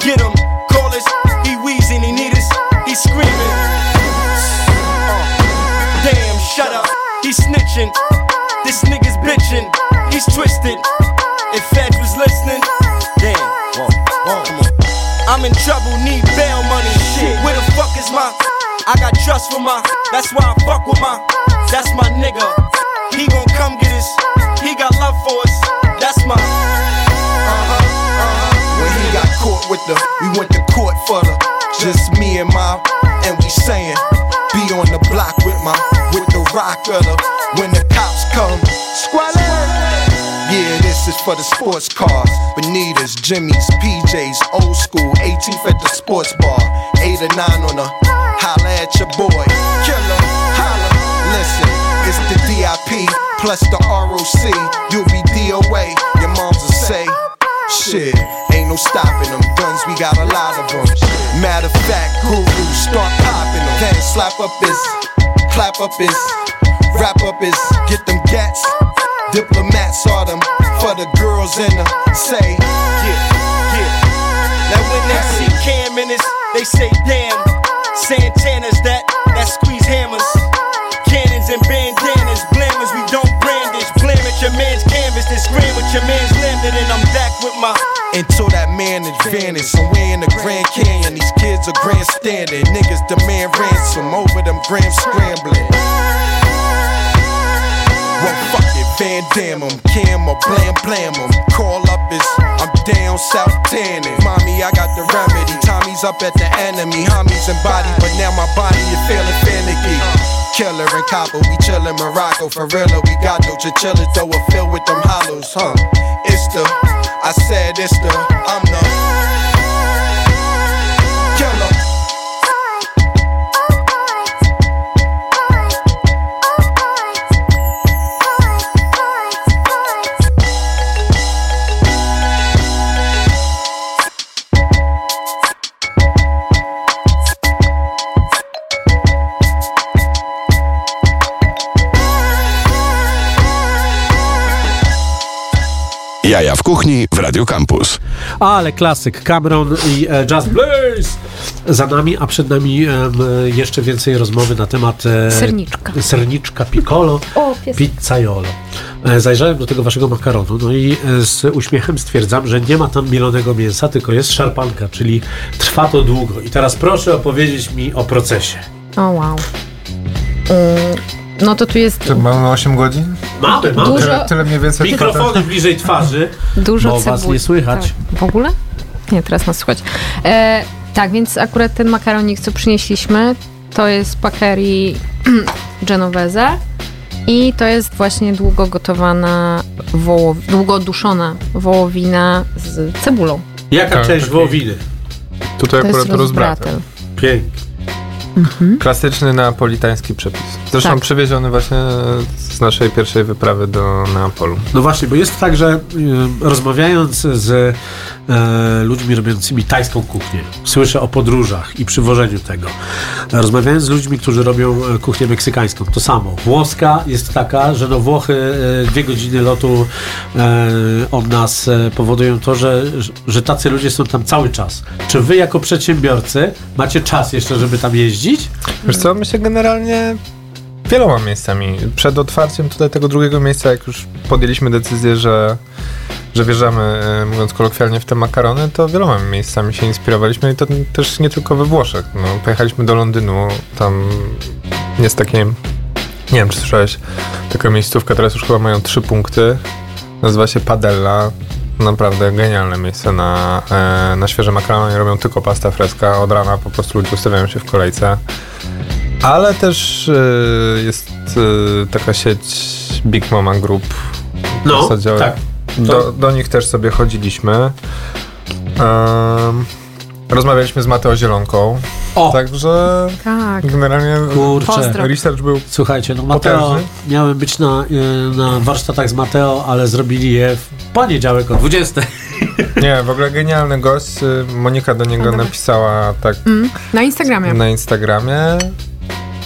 [SPEAKER 10] Get him, call us. Screaming. Damn, shut up. He snitching. This nigga's bitching. He's twisted. If Fed was listening, damn. Come on. I'm in trouble, need bail money. Shit, where the fuck is my? I got trust for my. That's why I fuck with my. That's my nigga. He gon' come get us. He got love for us. That's my. Uh-huh, uh-huh.
[SPEAKER 9] When he got caught with the, we went to court for the, just me and my, and we saying, be on the block with my, with the rock of the, when the cops come, squalor. Yeah, this is for the sports cars, Bonitas, Jimmy's, PJs, old school, 18th at the sports bar, 8 or 9 on the, holla at your boy, killer, holla, listen, it's the DIP, plus the ROC, you'll be DOA, your moms will say, Shit, ain't no stopping them. Guns, we got a lot of them. Matter of fact, guru, start popping them. Then slap up his, clap up his, wrap up his, get them gats. Diplomats are them for the girls in the say.
[SPEAKER 10] Yeah, yeah. Now when they see Cam in this, they say damn. Santana's that, that squeeze hammers. Cannons and bandanas, blammers, we don't brandish. Blam at your man's canvas, then scream with your man's landed, and I'm back with my.
[SPEAKER 9] Until that man advantage somewhere in the Grand Canyon, are grandstanding. Niggas demand ransom over them grams scrambling. Well, fuck it, Van Dam 'em, Cam or Blam Blam 'em. Call up is, I'm down south tanning. Mommy, I got the remedy. Tommy's up at the enemy. Homies and body, but now my body is feeling finicky. Killer and copper, we chillin' Morocco. For real, we got no chinchilla, though it filled with them hollows, huh? It's the, I said it's the, I'm the
[SPEAKER 1] Jaja w kuchni w Radio Campus.
[SPEAKER 2] Ale klasyk Cameron i e, Just Blaze za nami, a przed nami e, jeszcze więcej rozmowy na temat e,
[SPEAKER 3] Serniczka.
[SPEAKER 2] serniczka piccolo,
[SPEAKER 3] O,
[SPEAKER 2] pizzaiolo. Zajrzałem do tego waszego makaronu, no i z uśmiechem stwierdzam, że nie ma tam mielonego mięsa, tylko jest szarpanka, czyli trwa to długo. I teraz proszę opowiedzieć mi o procesie.
[SPEAKER 3] O wow. Mm, No to tu jest
[SPEAKER 7] To mamy 8 godzin?
[SPEAKER 2] Mamy, mamy.
[SPEAKER 3] Dużo-
[SPEAKER 7] Tyle, tyle mniej więcej.
[SPEAKER 2] Mikrofony bliżej twarzy,
[SPEAKER 3] dużo
[SPEAKER 2] bo
[SPEAKER 3] cebuli.
[SPEAKER 2] was nie słychać.
[SPEAKER 3] Tak. W ogóle? Nie, teraz nas słychać. E, tak, więc akurat ten makaronik, co przynieśliśmy, to jest pakerii genovese i to jest właśnie długo gotowana, wołow... długo duszona wołowina z cebulą.
[SPEAKER 2] Jaka
[SPEAKER 7] Tak,
[SPEAKER 2] część
[SPEAKER 7] taki-
[SPEAKER 2] wołowiny?
[SPEAKER 7] Tutaj
[SPEAKER 3] To jest
[SPEAKER 7] akurat rozbratel.
[SPEAKER 3] rozbratel.
[SPEAKER 2] Pięknie.
[SPEAKER 7] Klasyczny neapolitański przepis. Zresztą
[SPEAKER 3] Tak.
[SPEAKER 7] przywieziony właśnie z naszej pierwszej wyprawy do Neapolu.
[SPEAKER 2] No właśnie, bo jest tak, że y, rozmawiając z e, ludźmi robiącymi tajską kuchnię, słyszę o podróżach i przywożeniu tego. Rozmawiając z ludźmi, którzy robią e, kuchnię meksykańską, to samo. Włoska jest taka, że no Włochy e, dwie godziny lotu e, od nas e, powodują to, że, że tacy ludzie są tam cały czas. Czy wy jako przedsiębiorcy macie czas jeszcze, żeby tam jeździć?
[SPEAKER 7] Wiesz co, my się generalnie wieloma miejscami. Przed otwarciem tutaj tego drugiego miejsca, jak już podjęliśmy decyzję, że, że wjeżdżamy, e, mówiąc kolokwialnie, w te makarony, to wieloma miejscami się inspirowaliśmy i to też nie tylko we Włoszech. No, pojechaliśmy do Londynu, tam jest takie, nie wiem czy słyszałeś, taka miejscówka, teraz już chyba mają trzy punkty, nazywa się Padella. Naprawdę genialne miejsce na, e, na świeże makarony. Robią tylko pasta fresca. Od rana po prostu ludzie ustawiają się w kolejce. Ale też e, jest e, taka sieć Big Mama Group. W
[SPEAKER 2] No,
[SPEAKER 7] zasadzie
[SPEAKER 2] tak.
[SPEAKER 7] Do, do nich też sobie chodziliśmy. Rozmawialiśmy z Mateo Zielonką.
[SPEAKER 2] O,
[SPEAKER 7] Także
[SPEAKER 3] Tak.
[SPEAKER 7] generalnie
[SPEAKER 2] kurczę.
[SPEAKER 3] Pozdro.
[SPEAKER 7] research był
[SPEAKER 2] Słuchajcie, no Mateo,
[SPEAKER 7] Potężny.
[SPEAKER 2] miałem być na, y, na warsztatach z Mateo, ale zrobili je w poniedziałek o 20.
[SPEAKER 7] Nie, w ogóle genialny gość. Monika do niego
[SPEAKER 3] dobra.
[SPEAKER 7] napisała tak
[SPEAKER 3] Mm, na Instagramie.
[SPEAKER 7] na Instagramie.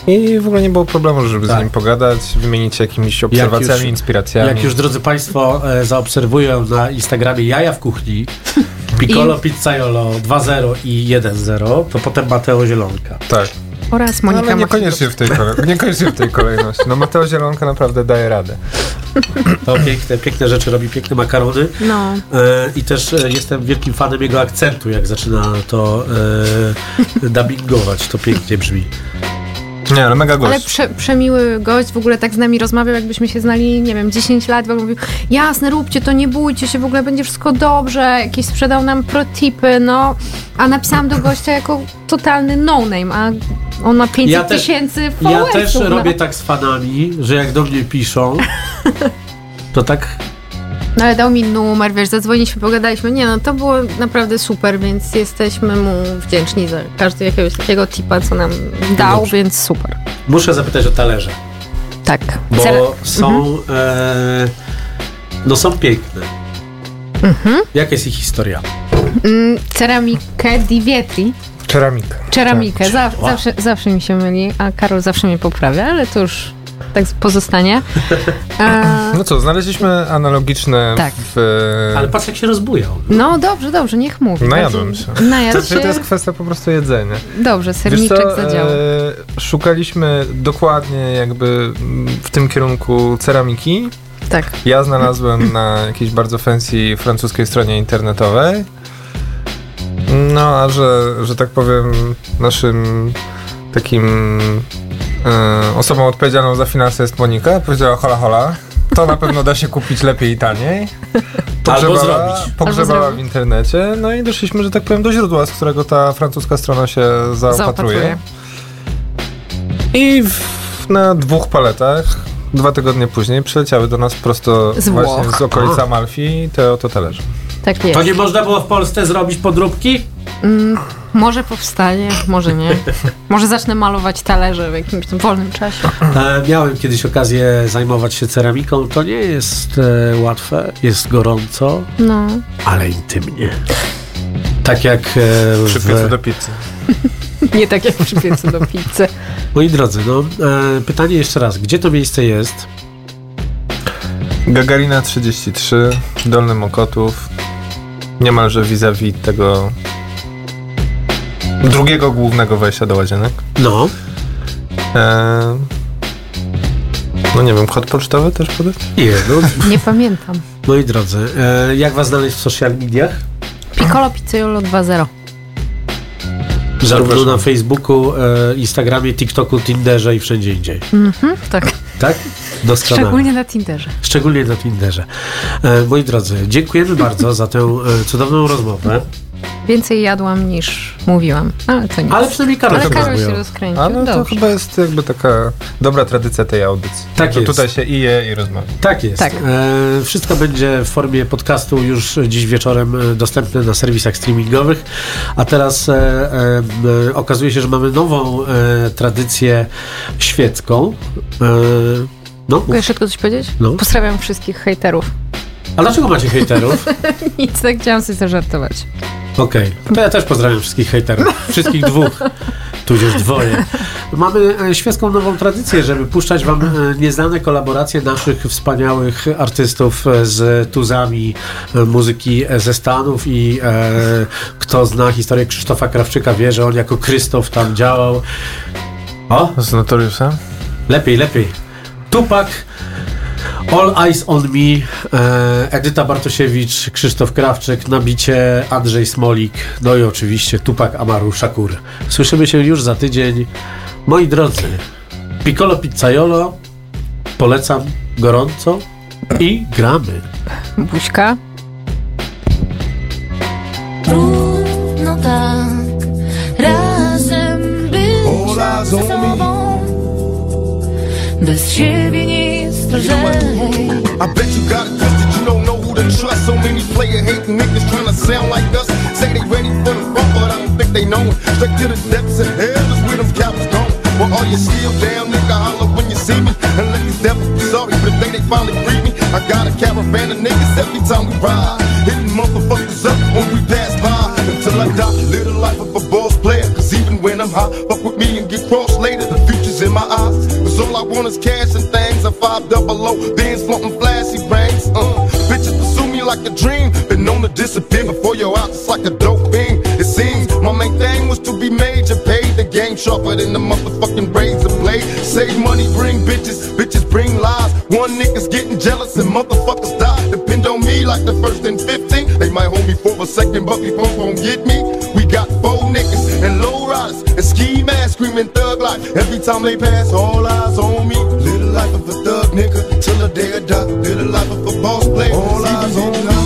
[SPEAKER 7] I w ogóle nie było problemu, żeby
[SPEAKER 2] Tak.
[SPEAKER 7] z nim pogadać, wymienić się jakimiś obserwacjami,
[SPEAKER 2] już-
[SPEAKER 7] inspiracjami.
[SPEAKER 2] Jak już, drodzy Państwo, e, zaobserwują na Instagramie Jaja w kuchni, Piccolo Pizzaiolo 2.0 i 1.0, to potem Mateo Zielonka.
[SPEAKER 7] Tak,
[SPEAKER 3] Oraz
[SPEAKER 7] no,
[SPEAKER 3] Monika
[SPEAKER 7] ale niekoniecznie w, tej kolej- niekoniecznie w tej kolejności. No Mateo Zielonka naprawdę daje radę.
[SPEAKER 2] To piękne, piękne rzeczy robi, piękne makarony.
[SPEAKER 3] No.
[SPEAKER 2] E, I też e, jestem wielkim fanem jego akcentu, jak zaczyna to e, dubbingować. To pięknie brzmi.
[SPEAKER 7] Nie, ale mega
[SPEAKER 3] Ale
[SPEAKER 7] gość.
[SPEAKER 3] prze, przemiły gość, w ogóle tak z nami rozmawiał, jakbyśmy się znali, nie wiem, 10 lat, w ogóle mówił, jasne, róbcie to, nie bójcie się, w ogóle będzie wszystko dobrze, jakieś sprzedał nam protipy, no, a napisałam do gościa jako totalny no-name, a on ma 500
[SPEAKER 2] Ja
[SPEAKER 3] tysięcy
[SPEAKER 2] Ja
[SPEAKER 3] followersów.
[SPEAKER 2] też
[SPEAKER 3] no.
[SPEAKER 2] robię tak z fanami, że jak do mnie piszą, to tak
[SPEAKER 3] No ale dał mi numer, wiesz, zadzwoniliśmy, pogadaliśmy, nie no, to było naprawdę super, więc jesteśmy mu wdzięczni za każdy jakiegoś takiego tipa, co nam dał,
[SPEAKER 2] Dobrze.
[SPEAKER 3] więc super.
[SPEAKER 2] muszę zapytać o talerze.
[SPEAKER 3] Tak.
[SPEAKER 2] Bo
[SPEAKER 3] Cera-
[SPEAKER 2] są. E, no są piękne. Jaka jest ich historia?
[SPEAKER 3] Mm, ceramikę di Vietri,
[SPEAKER 7] Ceramika.
[SPEAKER 3] Ceramikę, za,
[SPEAKER 2] Wow.
[SPEAKER 3] zawsze, zawsze mi się myli, a Karol zawsze mnie poprawia, ale to już tak pozostanie. E,
[SPEAKER 7] No co, znaleźliśmy analogiczne
[SPEAKER 3] Tak.
[SPEAKER 7] w...
[SPEAKER 2] Ale patrz jak się rozbujał.
[SPEAKER 3] no dobrze, dobrze, niech mówi.
[SPEAKER 7] Najadłem się.
[SPEAKER 3] Najadł
[SPEAKER 7] To,
[SPEAKER 3] się.
[SPEAKER 7] to jest kwestia po prostu jedzenia.
[SPEAKER 3] Dobrze,
[SPEAKER 7] Wiesz
[SPEAKER 3] serniczek
[SPEAKER 7] co,
[SPEAKER 3] zadziałał.
[SPEAKER 7] e, szukaliśmy dokładnie jakby w tym kierunku ceramiki.
[SPEAKER 3] Tak.
[SPEAKER 7] Ja znalazłem na jakiejś bardzo fancy francuskiej stronie internetowej. No, a że, że tak powiem, naszym takim e, osobą odpowiedzialną za finanse jest Monika, powiedziała hola hola. To na pewno da się kupić lepiej i taniej.
[SPEAKER 2] Albo zrobić.
[SPEAKER 7] Pogrzebała
[SPEAKER 3] Albo
[SPEAKER 7] w internecie, no i doszliśmy, że tak powiem, do źródła, z którego ta francuska strona się zaopatruje.
[SPEAKER 3] Zaopatruje.
[SPEAKER 7] I w, na dwóch paletach, dwa tygodnie później, przyleciały do nas prosto
[SPEAKER 3] Z
[SPEAKER 7] właśnie
[SPEAKER 3] Włoch.
[SPEAKER 7] z okolicy Amalfi te oto talerze.
[SPEAKER 3] Tak jest.
[SPEAKER 2] To nie można było w Polsce zrobić podróbki?
[SPEAKER 3] Mm, może powstanie, może nie. może zacznę malować talerze w jakimś tam wolnym czasie.
[SPEAKER 2] E, miałem kiedyś okazję zajmować się ceramiką. To nie jest e, łatwe, jest gorąco,
[SPEAKER 3] No.
[SPEAKER 2] ale intymnie. Tak jak e,
[SPEAKER 7] Przy
[SPEAKER 2] w,
[SPEAKER 7] piecu do pizzy.
[SPEAKER 3] Nie tak jak przy piecu do pizzy.
[SPEAKER 2] Moi drodzy, no, e, pytanie jeszcze raz. Gdzie to miejsce jest?
[SPEAKER 7] Gagarina 33, Dolny Mokotów, niemalże vis-a-vis tego drugiego głównego wejścia do łazienek.
[SPEAKER 2] No,
[SPEAKER 7] Eee, no nie wiem, kod pocztowy też podać?
[SPEAKER 2] nie, no,
[SPEAKER 3] Nie pamiętam.
[SPEAKER 2] moi drodzy, e, jak was znaleźć w social mediach?
[SPEAKER 3] Piccolo Pizzaiolo 2.0.
[SPEAKER 2] Zarówno na Facebooku, e, Instagramie, TikToku, Tinderze i wszędzie indziej.
[SPEAKER 3] Mhm, tak.
[SPEAKER 2] Tak? Doskonale.
[SPEAKER 3] Szczególnie na Tinderze.
[SPEAKER 2] Szczególnie na Tinderze. E, moi drodzy, dziękujemy bardzo za tę e, cudowną rozmowę.
[SPEAKER 3] Więcej jadłam niż mówiłam, ale to nic.
[SPEAKER 2] Ale przynajmniej Karol
[SPEAKER 3] Ale
[SPEAKER 2] się
[SPEAKER 3] Karol się
[SPEAKER 2] rozmawiał.
[SPEAKER 3] rozkręcił.
[SPEAKER 7] Ale to
[SPEAKER 3] Dobrze.
[SPEAKER 7] chyba jest jakby taka dobra tradycja tej audycji.
[SPEAKER 2] Tak jest.
[SPEAKER 7] Tutaj się i je i rozmawia.
[SPEAKER 2] Tak jest.
[SPEAKER 3] Tak.
[SPEAKER 2] E, wszystko będzie w formie podcastu już dziś wieczorem e, dostępne na serwisach streamingowych. A teraz e, e, okazuje się, że mamy nową e, tradycję świecką. No,
[SPEAKER 3] Mogę jeszcze tylko coś powiedzieć?
[SPEAKER 2] No.
[SPEAKER 3] Pozdrawiam wszystkich hejterów.
[SPEAKER 2] a dlaczego macie hejterów?
[SPEAKER 3] Nic, tak chciałam sobie zażartować.
[SPEAKER 2] Okej, to ja też pozdrawiam wszystkich hejterów. Wszystkich dwóch. Tudzież dwoje. Mamy e, świecką nową tradycję, żeby puszczać wam e, nieznane kolaboracje naszych wspaniałych artystów e, z tuzami muzyki ze Stanów i e, kto zna historię Krzysztofa Krawczyka wie, że on jako Krzysztof tam działał. O,
[SPEAKER 7] Z Notoriusem?
[SPEAKER 2] lepiej, lepiej. Tupak, All Eyes on Me, e, Edyta Bartosiewicz, Krzysztof Krawczyk, na bicie Andrzej Smolik, no i oczywiście Tupak Amaru Shakur. Słyszymy się już za tydzień. Moi drodzy, Piccolo Pizzaiolo, polecam gorąco i gramy.
[SPEAKER 3] Buźka.
[SPEAKER 11] Trudno tak razem być Bez jest lżej
[SPEAKER 9] I bet you got it twisted, you don't know who to trust. So many player hating niggas trying to sound like us. Say they ready for the front, but I don't think they know it. Straight to the depths of hell is where them cowards gone. Well, all you still damn nigga, holler when you see me. And let these devils be sorry for the day they finally free me. I got a caravan of niggas every time we ride. Hitting motherfuckers up when we pass by. Until I die, live the life of a boss player. Cause even when I'm high, fuck with me and get crossed Cause all I want is cash and things. A five double O, bands flaunting flashy rings. Uh, bitches pursue me like a dream. Been known to disappear before your eyes, it's like a dope beam. It seems my main thing was to be major, paid the game sharper than the motherfucking razor blade. Save money, bring bitches, bitches bring lies. One nigga's getting jealous and motherfuckers die. Depend on me like the first and 15. They might hold me for a second, but before gon' get me, we got four screaming thug life. Every time they pass, all eyes on me. Live the life of a thug nigga till the day I die. Live the life of a boss player. All eyes on me.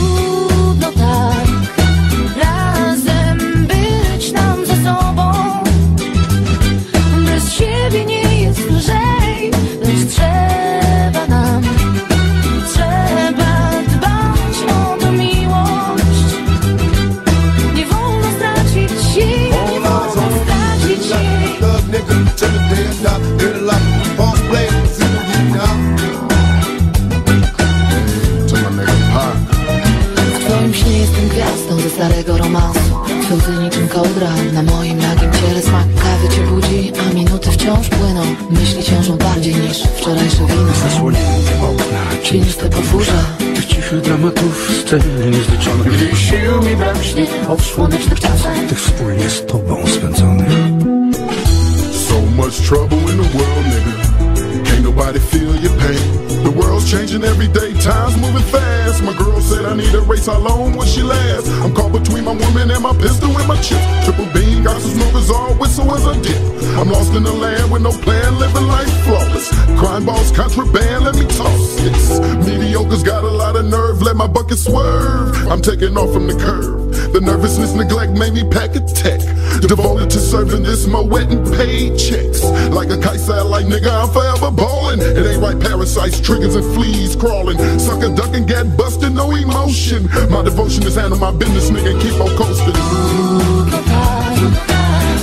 [SPEAKER 5] let me toss this. Mediocre's got a lot of nerve, let my bucket swerve. I'm taking off from the curve. The nervousness, neglect made me pack a tech. Devoted to serving this my wet and paychecks. Like a kite satellite, nigga, I'm forever ballin'. It ain't right, parasites, triggers, and fleas crawling. Sucker ducking, get busted, no emotion. My devotion is handle my business, nigga, keep on coasting.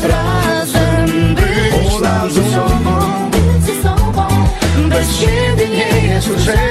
[SPEAKER 5] Razem być, That's what ¿eh?